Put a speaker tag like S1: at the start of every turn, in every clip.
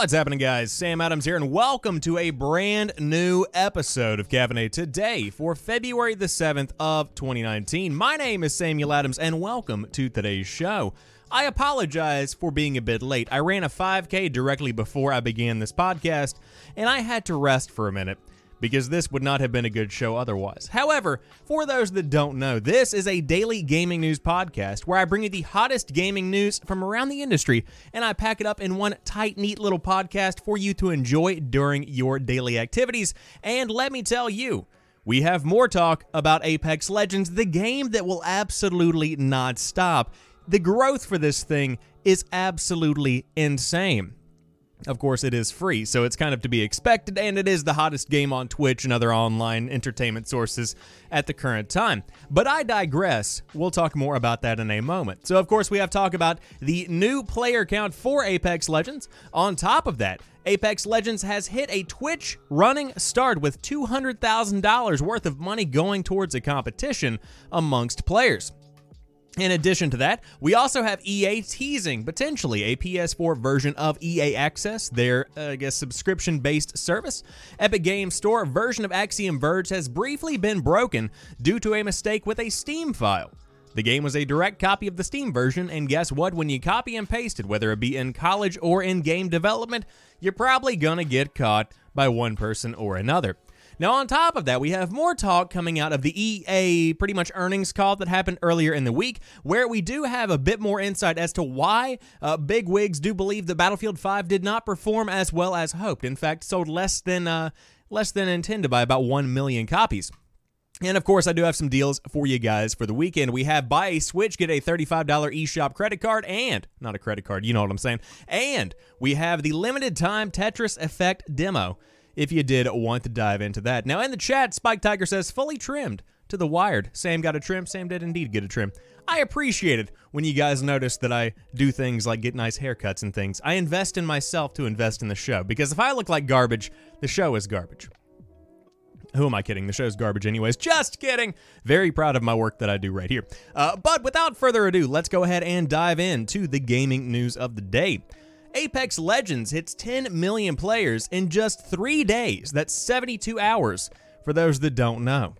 S1: What's happening, guys? Sam Adams here, and welcome to a brand new episode of Caffeinate today for February the 7th of 2019. My name is Samuel Adams, and welcome to today's show. I apologize for being a bit late. I ran a 5K directly before I began this podcast, and I had to rest for a minute because this would not have been a good show otherwise. However, for those that don't know, this is a daily gaming news podcast where I bring you the hottest gaming news from around the industry and I pack it up in one tight, neat little podcast for you to enjoy during your daily activities. And let me tell you, we have more talk about Apex Legends, the game that will absolutely not stop. The growth for this thing is absolutely insane. Of course, it is free, so it's kind of to be expected, and it is the hottest game on Twitch and other online entertainment sources at the current time. But I digress. We'll talk more about that in a moment. So, of course, we have talk about the new player count for Apex Legends. On top of that, Apex Legends has hit a Twitch running start with $200,000 worth of money going towards a competition amongst players. In addition to that, we also have EA teasing potentially a PS4 version of EA Access, their, uh, I guess, subscription based service. Epic Games Store version of Axiom Verge has briefly been broken due to a mistake with a Steam file. The game was a direct copy of the Steam version, and guess what? When you copy and paste it, whether it be in college or in game development, you're probably gonna get caught by one person or another. Now, on top of that, we have more talk coming out of the EA pretty much earnings call that happened earlier in the week, where we do have a bit more insight as to why uh, big wigs do believe that Battlefield 5 did not perform as well as hoped. In fact, sold less than uh, less than intended by about 1 million copies. And of course, I do have some deals for you guys for the weekend. We have buy a Switch, get a $35 eShop credit card, and not a credit card, you know what I'm saying. And we have the limited time Tetris Effect demo if you did want to dive into that. Now, in the chat, Spike Tiger says, fully trimmed to the wired. Sam got a trim. Sam did indeed get a trim. I appreciate it when you guys notice that I do things like get nice haircuts and things. I invest in myself to invest in the show because if I look like garbage, the show is garbage. Who am I kidding? The show's garbage, anyways. Just kidding. Very proud of my work that I do right here. Uh, but without further ado, let's go ahead and dive into the gaming news of the day. Apex Legends hits 10 million players in just three days. That's 72 hours for those that don't know.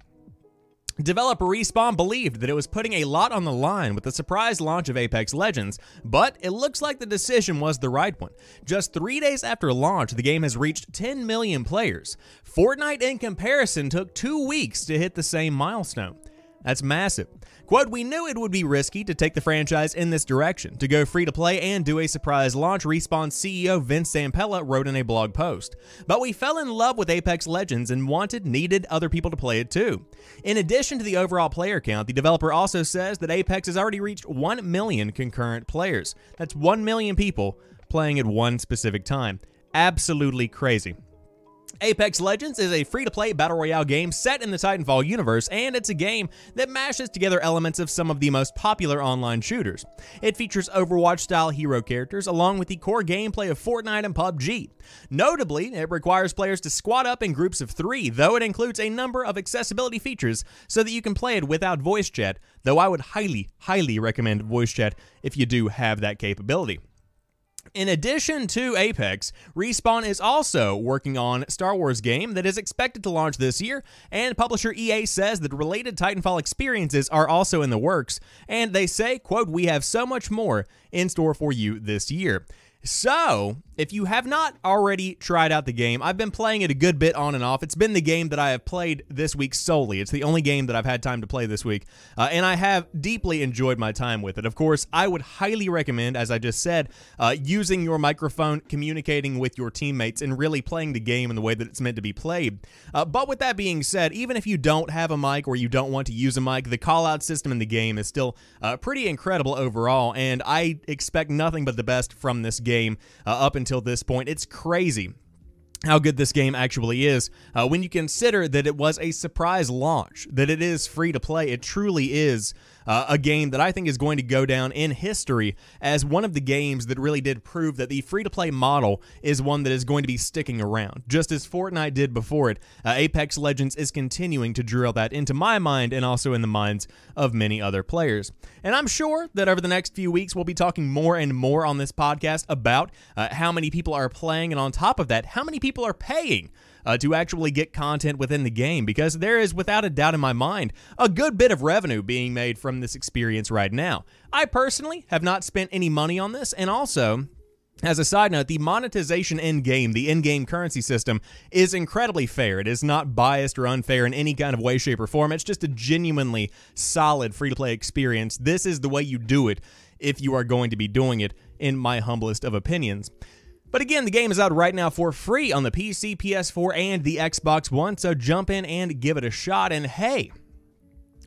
S1: Developer Respawn believed that it was putting a lot on the line with the surprise launch of Apex Legends, but it looks like the decision was the right one. Just three days after launch, the game has reached 10 million players. Fortnite, in comparison, took two weeks to hit the same milestone. That's massive. Quote, we knew it would be risky to take the franchise in this direction, to go free to play and do a surprise launch, Respawn CEO Vince Zampella wrote in a blog post. But we fell in love with Apex Legends and wanted, needed other people to play it too. In addition to the overall player count, the developer also says that Apex has already reached 1 million concurrent players. That's 1 million people playing at one specific time. Absolutely crazy. Apex Legends is a free to play battle royale game set in the Titanfall universe, and it's a game that mashes together elements of some of the most popular online shooters. It features Overwatch style hero characters along with the core gameplay of Fortnite and PUBG. Notably, it requires players to squad up in groups of three, though it includes a number of accessibility features so that you can play it without voice chat, though I would highly, highly recommend voice chat if you do have that capability. In addition to Apex, Respawn is also working on Star Wars game that is expected to launch this year, and publisher EA says that related Titanfall experiences are also in the works, and they say, quote, "We have so much more in store for you this year." So, if you have not already tried out the game, I've been playing it a good bit on and off. It's been the game that I have played this week solely. It's the only game that I've had time to play this week, uh, and I have deeply enjoyed my time with it. Of course, I would highly recommend, as I just said, uh, using your microphone, communicating with your teammates, and really playing the game in the way that it's meant to be played. Uh, but with that being said, even if you don't have a mic or you don't want to use a mic, the call out system in the game is still uh, pretty incredible overall, and I expect nothing but the best from this game uh, up until until this point. It's crazy how good this game actually is uh, when you consider that it was a surprise launch, that it is free to play. It truly is uh, a game that I think is going to go down in history as one of the games that really did prove that the free to play model is one that is going to be sticking around. Just as Fortnite did before it, uh, Apex Legends is continuing to drill that into my mind and also in the minds of many other players. And I'm sure that over the next few weeks, we'll be talking more and more on this podcast about uh, how many people are playing, and on top of that, how many people are paying uh, to actually get content within the game because there is, without a doubt in my mind, a good bit of revenue being made from this experience right now. I personally have not spent any money on this, and also, as a side note, the monetization in game, the in game currency system, is incredibly fair. It is not biased or unfair in any kind of way, shape, or form. It's just a genuinely solid free to play experience. This is the way you do it if you are going to be doing it, in my humblest of opinions. But again, the game is out right now for free on the PC, PS4, and the Xbox One, so jump in and give it a shot. And hey,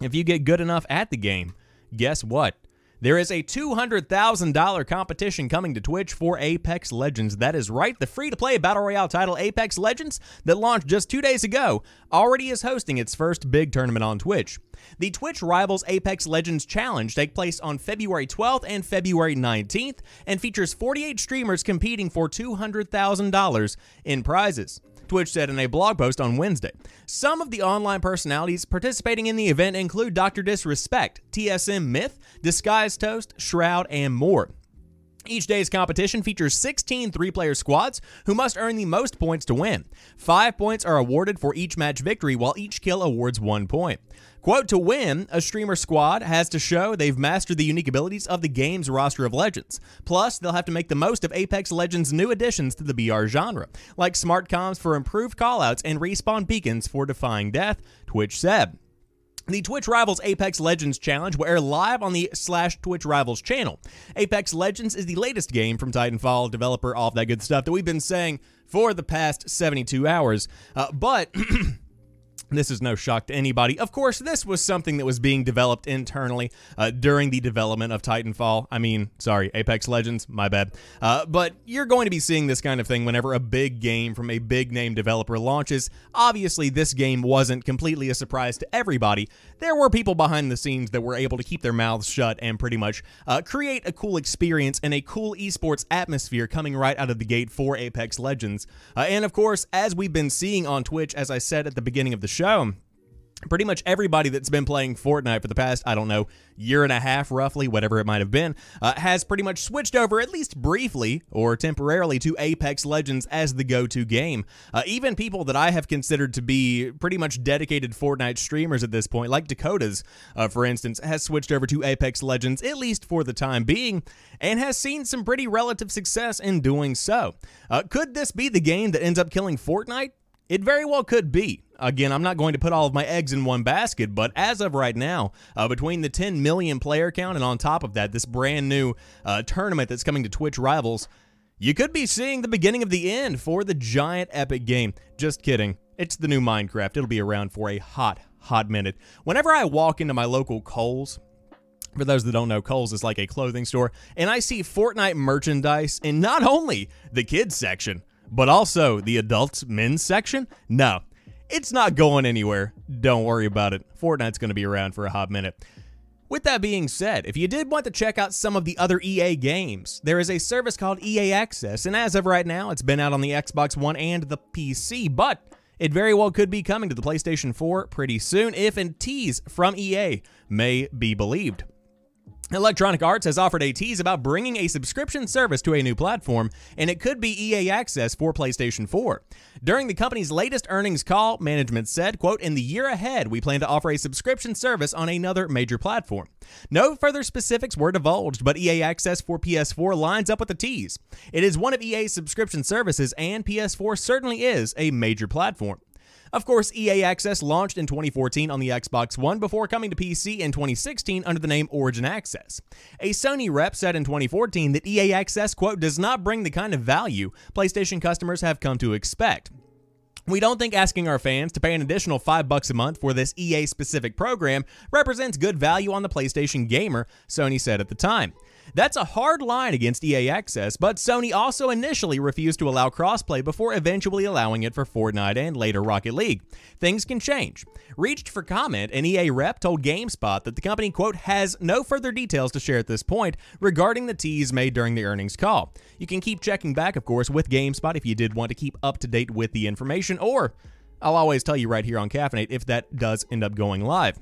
S1: if you get good enough at the game, guess what? There is a $200,000 competition coming to Twitch for Apex Legends. That is right, the free to play Battle Royale title Apex Legends that launched just two days ago already is hosting its first big tournament on Twitch. The Twitch Rivals Apex Legends Challenge take place on February 12th and February 19th and features 48 streamers competing for $200,000 in prizes. Twitch said in a blog post on Wednesday. Some of the online personalities participating in the event include Dr. Disrespect, TSM Myth, Disguised Toast, Shroud, and more. Each day's competition features 16 three player squads who must earn the most points to win. Five points are awarded for each match victory, while each kill awards one point. Quote, to win, a streamer squad has to show they've mastered the unique abilities of the game's roster of legends. Plus, they'll have to make the most of Apex Legends' new additions to the BR genre, like smart comms for improved callouts and respawn beacons for defying death, Twitch said. The Twitch Rivals Apex Legends Challenge will air live on the slash Twitch Rivals channel. Apex Legends is the latest game from Titanfall, developer, all that good stuff that we've been saying for the past 72 hours. Uh, but This is no shock to anybody. Of course, this was something that was being developed internally uh, during the development of Titanfall. I mean, sorry, Apex Legends, my bad. Uh, but you're going to be seeing this kind of thing whenever a big game from a big name developer launches. Obviously, this game wasn't completely a surprise to everybody. There were people behind the scenes that were able to keep their mouths shut and pretty much uh, create a cool experience and a cool esports atmosphere coming right out of the gate for Apex Legends. Uh, and of course, as we've been seeing on Twitch, as I said at the beginning of the show, pretty much everybody that's been playing Fortnite for the past, I don't know, year and a half roughly, whatever it might have been, uh, has pretty much switched over, at least briefly or temporarily, to Apex Legends as the go to game. Uh, even people that I have considered to be pretty much dedicated Fortnite streamers at this point, like Dakotaz, uh, for instance, has switched over to Apex Legends, at least for the time being, and has seen some pretty relative success in doing so. Uh, could this be the game that ends up killing Fortnite? It very well could be. Again, I'm not going to put all of my eggs in one basket, but as of right now, uh, between the 10 million player count and on top of that, this brand new uh, tournament that's coming to Twitch Rivals, you could be seeing the beginning of the end for the giant epic game. Just kidding. It's the new Minecraft. It'll be around for a hot, hot minute. Whenever I walk into my local Kohl's, for those that don't know, Kohl's is like a clothing store, and I see Fortnite merchandise in not only the kids section, but also the adults men's section. No, it's not going anywhere. Don't worry about it. Fortnite's going to be around for a hot minute. With that being said, if you did want to check out some of the other EA games, there is a service called EA Access, and as of right now, it's been out on the Xbox One and the PC, but it very well could be coming to the PlayStation 4 pretty soon if and tease from EA may be believed. Electronic Arts has offered a tease about bringing a subscription service to a new platform, and it could be EA Access for PlayStation 4. During the company's latest earnings call, management said, quote, In the year ahead, we plan to offer a subscription service on another major platform. No further specifics were divulged, but EA Access for PS4 lines up with the tease. It is one of EA's subscription services, and PS4 certainly is a major platform. Of course, EA Access launched in 2014 on the Xbox One before coming to PC in 2016 under the name Origin Access. A Sony rep said in 2014 that EA Access, quote, does not bring the kind of value PlayStation customers have come to expect. We don't think asking our fans to pay an additional 5 bucks a month for this EA specific program represents good value on the PlayStation gamer, Sony said at the time. That's a hard line against EA Access, but Sony also initially refused to allow crossplay before eventually allowing it for Fortnite and later Rocket League. Things can change. Reached for comment, an EA rep told GameSpot that the company, quote, has no further details to share at this point regarding the tease made during the earnings call. You can keep checking back, of course, with GameSpot if you did want to keep up to date with the information, or I'll always tell you right here on Caffeinate if that does end up going live.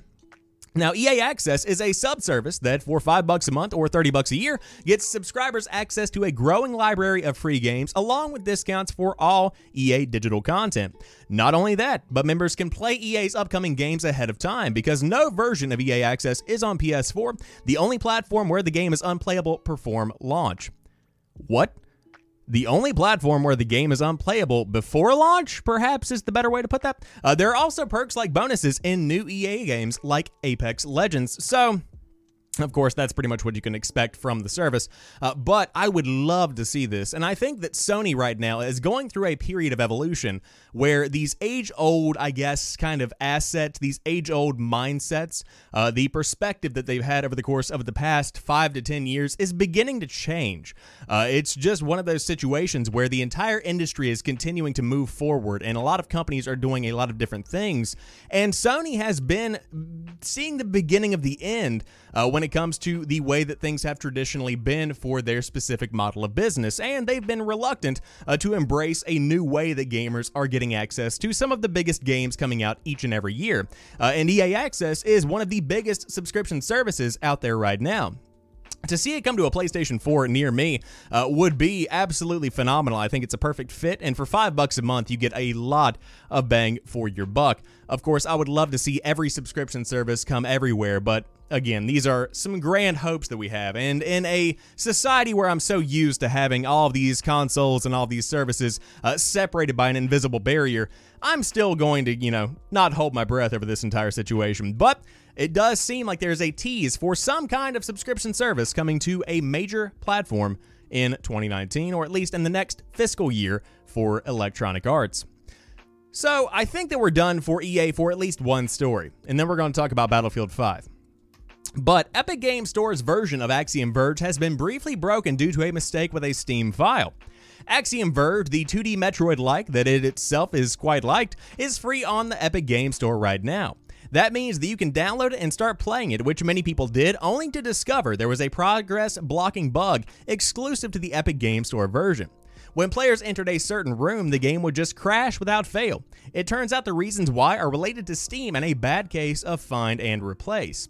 S1: Now, EA Access is a subservice that for 5 bucks a month or 30 bucks a year gets subscribers access to a growing library of free games along with discounts for all EA digital content. Not only that, but members can play EA's upcoming games ahead of time because no version of EA Access is on PS4, the only platform where the game is unplayable perform launch. What? The only platform where the game is unplayable before launch, perhaps is the better way to put that. Uh, there are also perks like bonuses in new EA games like Apex Legends. So, of course, that's pretty much what you can expect from the service. Uh, but I would love to see this. And I think that Sony right now is going through a period of evolution where these age old, I guess, kind of assets, these age old mindsets, uh, the perspective that they've had over the course of the past five to 10 years is beginning to change. Uh, it's just one of those situations where the entire industry is continuing to move forward, and a lot of companies are doing a lot of different things. And Sony has been seeing the beginning of the end uh, when it comes to the way that things have traditionally been for their specific model of business, and they've been reluctant uh, to embrace a new way that gamers are getting access to some of the biggest games coming out each and every year. Uh, and EA Access is one of the biggest subscription services out there right now to see it come to a PlayStation 4 near me uh, would be absolutely phenomenal. I think it's a perfect fit, and for five bucks a month, you get a lot of bang for your buck. Of course, I would love to see every subscription service come everywhere, but again, these are some grand hopes that we have. And in a society where I'm so used to having all these consoles and all these services uh, separated by an invisible barrier, I'm still going to, you know, not hold my breath over this entire situation. But it does seem like there's a tease for some kind of subscription service coming to a major platform in 2019, or at least in the next fiscal year for Electronic Arts. So I think that we're done for EA for at least one story, and then we're going to talk about Battlefield 5. But Epic Game Store's version of Axiom Verge has been briefly broken due to a mistake with a Steam file. Axiom Verge, the 2D Metroid like that it itself is quite liked, is free on the Epic Game Store right now. That means that you can download it and start playing it, which many people did, only to discover there was a progress blocking bug exclusive to the Epic Game Store version. When players entered a certain room, the game would just crash without fail. It turns out the reasons why are related to Steam and a bad case of find and replace.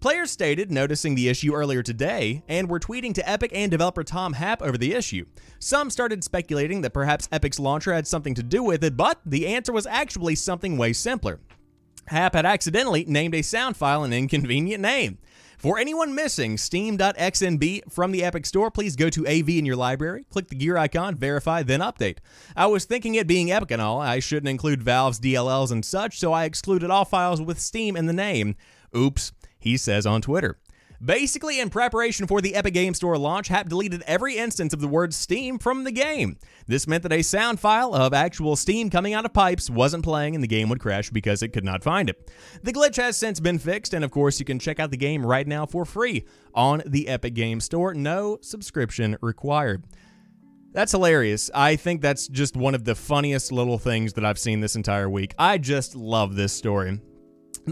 S1: Players stated noticing the issue earlier today and were tweeting to Epic and developer Tom Happ over the issue. Some started speculating that perhaps Epic's launcher had something to do with it, but the answer was actually something way simpler. Happ had accidentally named a sound file an inconvenient name. For anyone missing Steam.xnb from the Epic Store, please go to AV in your library, click the gear icon, verify, then update. I was thinking it being Epic and all, I shouldn't include Valve's DLLs and such, so I excluded all files with Steam in the name. Oops he says on Twitter. Basically, in preparation for the Epic Game Store launch, Happ deleted every instance of the word Steam from the game. This meant that a sound file of actual steam coming out of pipes wasn't playing and the game would crash because it could not find it. The glitch has since been fixed, and of course, you can check out the game right now for free on the Epic Game Store. No subscription required. That's hilarious. I think that's just one of the funniest little things that I've seen this entire week. I just love this story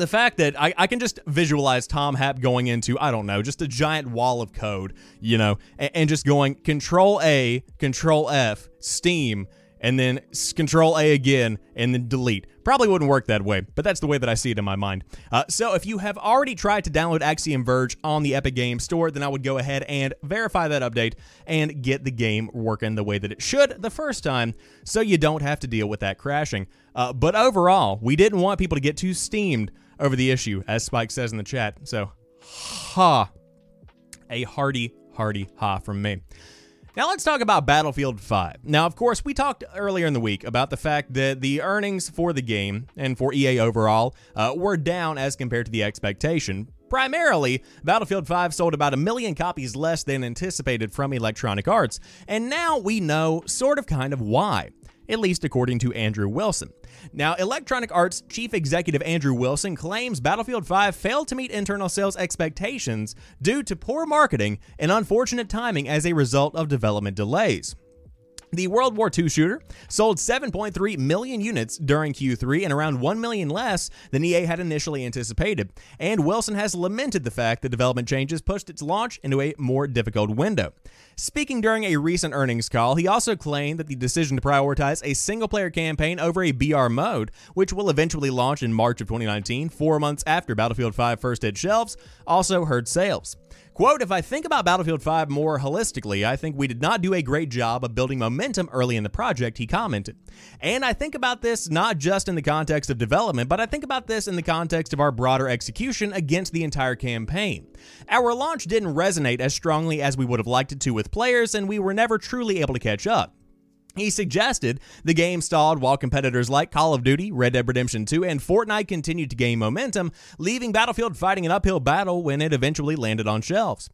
S1: the fact that I, I, can just visualize Tom Happ going into, I don't know, just a giant wall of code, you know, and, and just going Control A, Control F, Steam, and then Control A again, and then delete. Probably wouldn't work that way, but that's the way that I see it in my mind. Uh, so if you have already tried to download Axiom Verge on the Epic Games Store, then I would go ahead and verify that update and get the game working the way that it should the first time so you don't have to deal with that crashing. Uh, but overall, we didn't want people to get too steamed over the issue, as Spike says in the chat. So, ha. A hearty, hearty ha from me. Now let's talk about Battlefield 5. Now, of course, we talked earlier in the week about the fact that the earnings for the game and for EA overall uh, were down as compared to the expectation. Primarily, Battlefield 5 sold about a million copies less than anticipated from Electronic Arts, and now we know sort of kind of why. At least according to Andrew Wilson. Now, Electronic Arts chief executive Andrew Wilson claims Battlefield 5 failed to meet internal sales expectations due to poor marketing and unfortunate timing as a result of development delays. The World War II shooter sold 7.3 million units during Q3 and around 1 million less than EA had initially anticipated. And Wilson has lamented the fact that development changes pushed its launch into a more difficult window. Speaking during a recent earnings call, he also claimed that the decision to prioritize a single player campaign over a BR mode, which will eventually launch in March of 2019, four months after Battlefield 5 first hit shelves, also hurt sales. Quote, if I think about Battlefield 5 more holistically, I think we did not do a great job of building momentum early in the project, he commented. And I think about this not just in the context of development, but I think about this in the context of our broader execution against the entire campaign. Our launch didn't resonate as strongly as we would have liked it to with players, and we were never truly able to catch up. He suggested the game stalled while competitors like Call of Duty, Red Dead Redemption 2, and Fortnite continued to gain momentum, leaving Battlefield fighting an uphill battle when it eventually landed on shelves.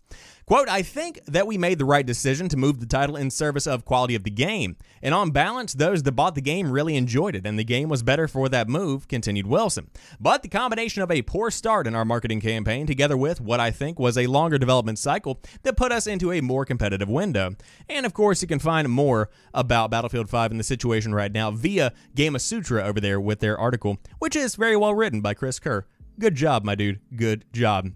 S1: Quote, I think that we made the right decision to move the title in service of quality of the game. And on balance, those that bought the game really enjoyed it, and the game was better for that move, continued Wilson. But the combination of a poor start in our marketing campaign, together with what I think was a longer development cycle, that put us into a more competitive window. And of course, you can find more about Battlefield 5 and the situation right now via Gamasutra over there with their article, which is very well written by Chris Kerr. Good job, my dude. Good job.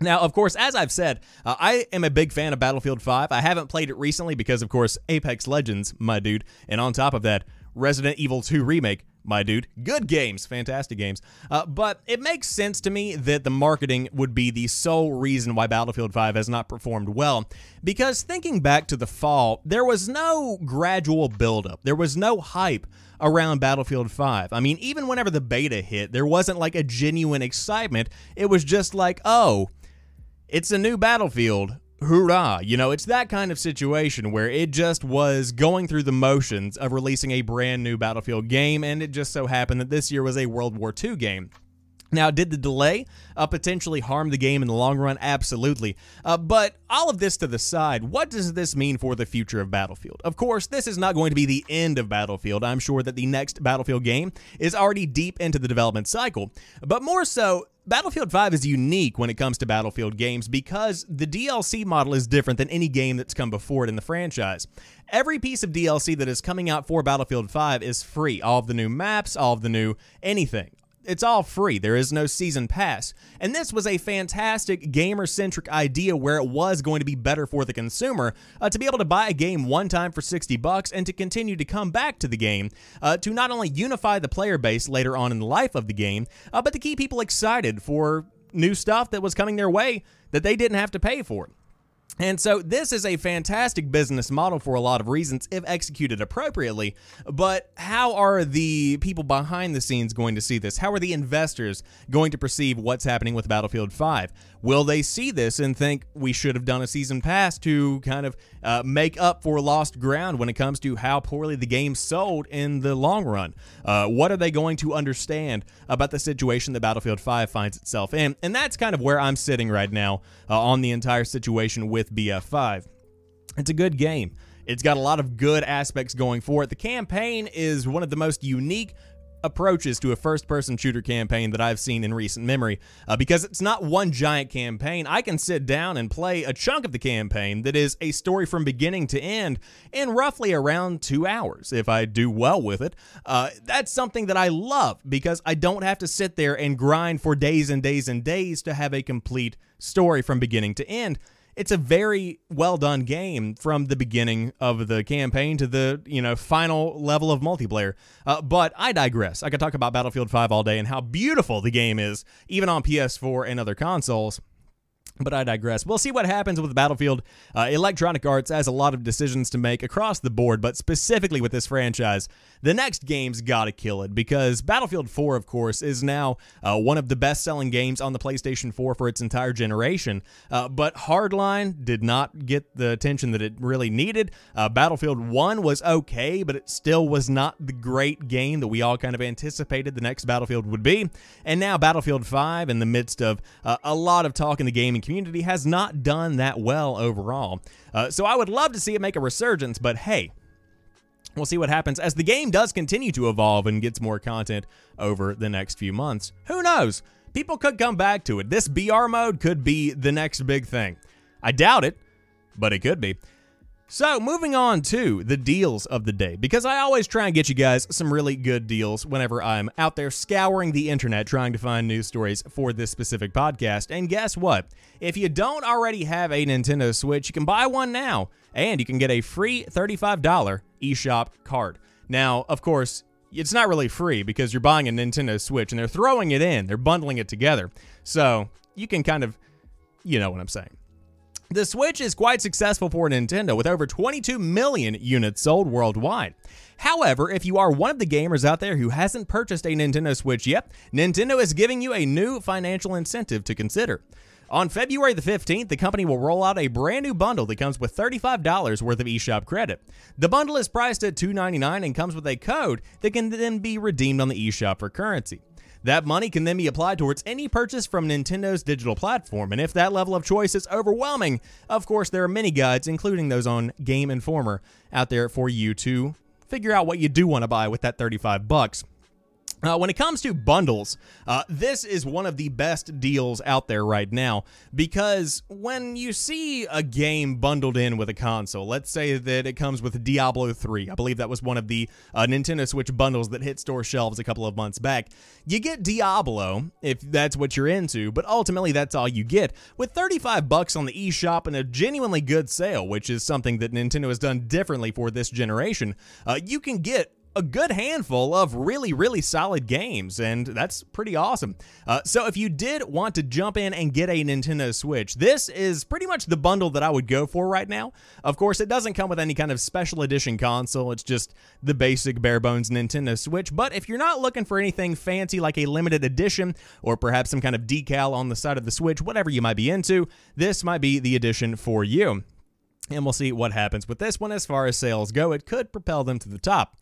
S1: Now, of course, as I've said, uh, I am a big fan of Battlefield 5. I haven't played it recently because, of course, Apex Legends, my dude. And on top of that, Resident Evil 2 Remake, my dude. Good games, fantastic games. Uh, but it makes sense to me that the marketing would be the sole reason why Battlefield 5 has not performed well. Because thinking back to the fall, there was no gradual buildup, there was no hype around Battlefield 5. I mean, even whenever the beta hit, there wasn't like a genuine excitement. It was just like, oh, it's a new battlefield. Hoorah! You know, it's that kind of situation where it just was going through the motions of releasing a brand new Battlefield game, and it just so happened that this year was a World War II game. Now, did the delay uh, potentially harm the game in the long run? Absolutely. Uh, but all of this to the side, what does this mean for the future of Battlefield? Of course, this is not going to be the end of Battlefield. I'm sure that the next Battlefield game is already deep into the development cycle. But more so, Battlefield 5 is unique when it comes to Battlefield games because the DLC model is different than any game that's come before it in the franchise. Every piece of DLC that is coming out for Battlefield 5 is free. All of the new maps, all of the new anything it's all free. There is no season pass. And this was a fantastic gamer centric idea where it was going to be better for the consumer uh, to be able to buy a game one time for 60 bucks and to continue to come back to the game uh, to not only unify the player base later on in the life of the game, uh, but to keep people excited for new stuff that was coming their way that they didn't have to pay for. And so this is a fantastic business model for a lot of reasons if executed appropriately. But how are the people behind the scenes going to see this? How are the investors going to perceive what's happening with Battlefield 5? Will they see this and think we should have done a season pass to kind of uh, make up for lost ground when it comes to how poorly the game sold in the long run? Uh, what are they going to understand about the situation that Battlefield 5 finds itself in? And that's kind of where I'm sitting right now uh, on the entire situation with BF5. It's a good game. It's got a lot of good aspects going for it. The campaign is one of the most unique approaches to a first person shooter campaign that I've seen in recent memory uh, because it's not one giant campaign. I can sit down and play a chunk of the campaign that is a story from beginning to end in roughly around two hours if I do well with it. Uh, that's something that I love because I don't have to sit there and grind for days and days and days to have a complete story from beginning to end it's a very well done game from the beginning of the campaign to the you know final level of multiplayer. Uh, but I digress. I could talk about Battlefield 5 all day and how beautiful the game is, even on PS4 and other consoles. But I digress. We'll see what happens with Battlefield. Uh, Electronic Arts has a lot of decisions to make across the board, but specifically with this franchise, the next game's gotta kill it because Battlefield 4, of course, is now uh, one of the best selling games on the PlayStation 4 for its entire generation. Uh, but Hardline did not get the attention that it really needed. Uh, Battlefield 1 was okay, but it still was not the great game that we all kind of anticipated the next Battlefield would be. And now Battlefield 5, in the midst of uh, a lot of talk in the gaming community has not done that well overall. Uh, so I would love to see it make a resurgence, but hey, We'll see what happens as the game does continue to evolve and gets more content over the next few months. Who knows? People could come back to it. This BR mode could be the next big thing. I doubt it, but it could be. So, moving on to the deals of the day, because I always try and get you guys some really good deals whenever I'm out there scouring the internet trying to find news stories for this specific podcast. And guess what? If you don't already have a Nintendo Switch, you can buy one now, and you can get a free $35 eShop card. Now, of course, it's not really free because you're buying a Nintendo Switch and they're throwing it in, they're bundling it together. So, you can kind of, you know what I'm saying. The Switch is quite successful for Nintendo with over 22 million units sold worldwide. However, if you are one of the gamers out there who hasn't purchased a Nintendo Switch yet, Nintendo is giving you a new financial incentive to consider. On February the 15th, the company will roll out a brand new bundle that comes with $35 worth of eShop credit. The bundle is priced at $2.99 and comes with a code that can then be redeemed on the eShop for currency. That money can then be applied towards any purchase from Nintendo's digital platform, and if that level of choice is overwhelming, of course, there are many guides, including those on Game Informer, out there for you to figure out what you do want to buy with that 35 bucks. Uh, when it comes to bundles, uh, this is one of the best deals out there right now because when you see a game bundled in with a console, let's say that it comes with Diablo 3, I believe that was one of the uh, Nintendo Switch bundles that hit store shelves a couple of months back. You get Diablo if that's what you're into, but ultimately that's all you get. With 35 bucks on the eShop and a genuinely good sale, which is something that Nintendo has done differently for this generation, uh, you can get a good handful of really, really solid games, and that's pretty awesome. Uh, so, if you did want to jump in and get a Nintendo Switch, this is pretty much the bundle that I would go for right now. Of course, it doesn't come with any kind of special edition console, it's just the basic bare bones Nintendo Switch. But if you're not looking for anything fancy like a limited edition or perhaps some kind of decal on the side of the Switch, whatever you might be into, this might be the edition for you. And we'll see what happens with this one as far as sales go. It could propel them to the top.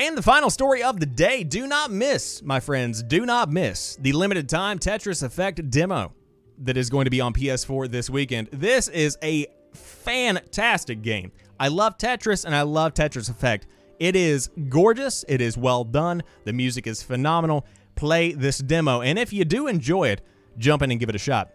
S1: And the final story of the day do not miss, my friends, do not miss the limited time Tetris Effect demo that is going to be on PS4 this weekend. This is a fantastic game. I love Tetris and I love Tetris Effect. It is gorgeous, it is well done, the music is phenomenal. Play this demo, and if you do enjoy it, jump in and give it a shot.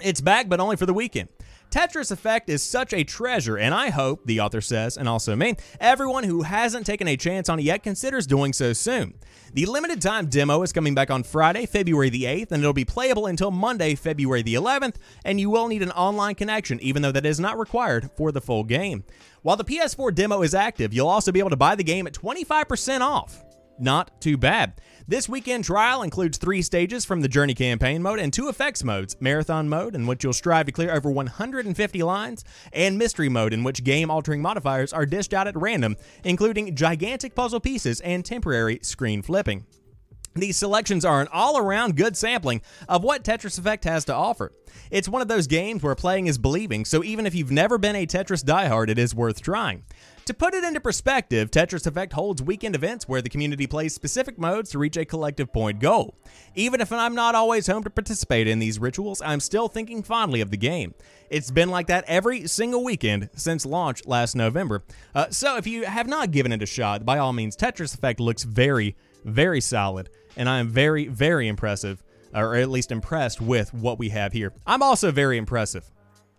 S1: It's back, but only for the weekend. Tetris Effect is such a treasure, and I hope, the author says, and also me, everyone who hasn't taken a chance on it yet considers doing so soon. The limited time demo is coming back on Friday, February the 8th, and it'll be playable until Monday, February the 11th, and you will need an online connection, even though that is not required for the full game. While the PS4 demo is active, you'll also be able to buy the game at 25% off. Not too bad. This weekend trial includes three stages from the Journey campaign mode and two effects modes Marathon mode, in which you'll strive to clear over 150 lines, and Mystery mode, in which game altering modifiers are dished out at random, including gigantic puzzle pieces and temporary screen flipping. These selections are an all around good sampling of what Tetris Effect has to offer. It's one of those games where playing is believing, so even if you've never been a Tetris diehard, it is worth trying. To put it into perspective, Tetris Effect holds weekend events where the community plays specific modes to reach a collective point goal. Even if I'm not always home to participate in these rituals, I'm still thinking fondly of the game. It's been like that every single weekend since launch last November. Uh, so if you have not given it a shot, by all means, Tetris Effect looks very, very solid, and I am very, very impressive, or at least impressed with what we have here. I'm also very impressive.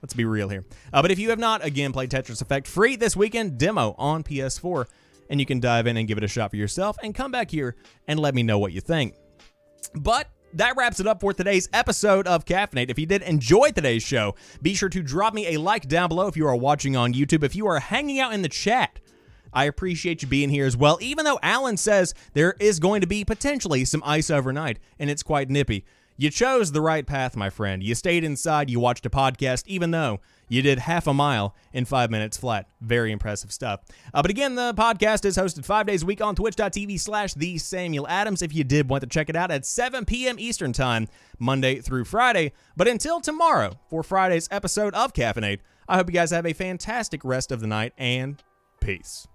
S1: Let's be real here. Uh, but if you have not, again, played Tetris Effect free this weekend, demo on PS4, and you can dive in and give it a shot for yourself and come back here and let me know what you think. But that wraps it up for today's episode of Caffeinate. If you did enjoy today's show, be sure to drop me a like down below if you are watching on YouTube. If you are hanging out in the chat, I appreciate you being here as well, even though Alan says there is going to be potentially some ice overnight, and it's quite nippy. You chose the right path, my friend. You stayed inside, you watched a podcast, even though you did half a mile in five minutes flat. Very impressive stuff. Uh, but again, the podcast is hosted five days a week on twitch.tv slash the Samuel Adams if you did want to check it out at 7 p.m. Eastern Time, Monday through Friday. But until tomorrow for Friday's episode of Caffeinate, I hope you guys have a fantastic rest of the night and peace.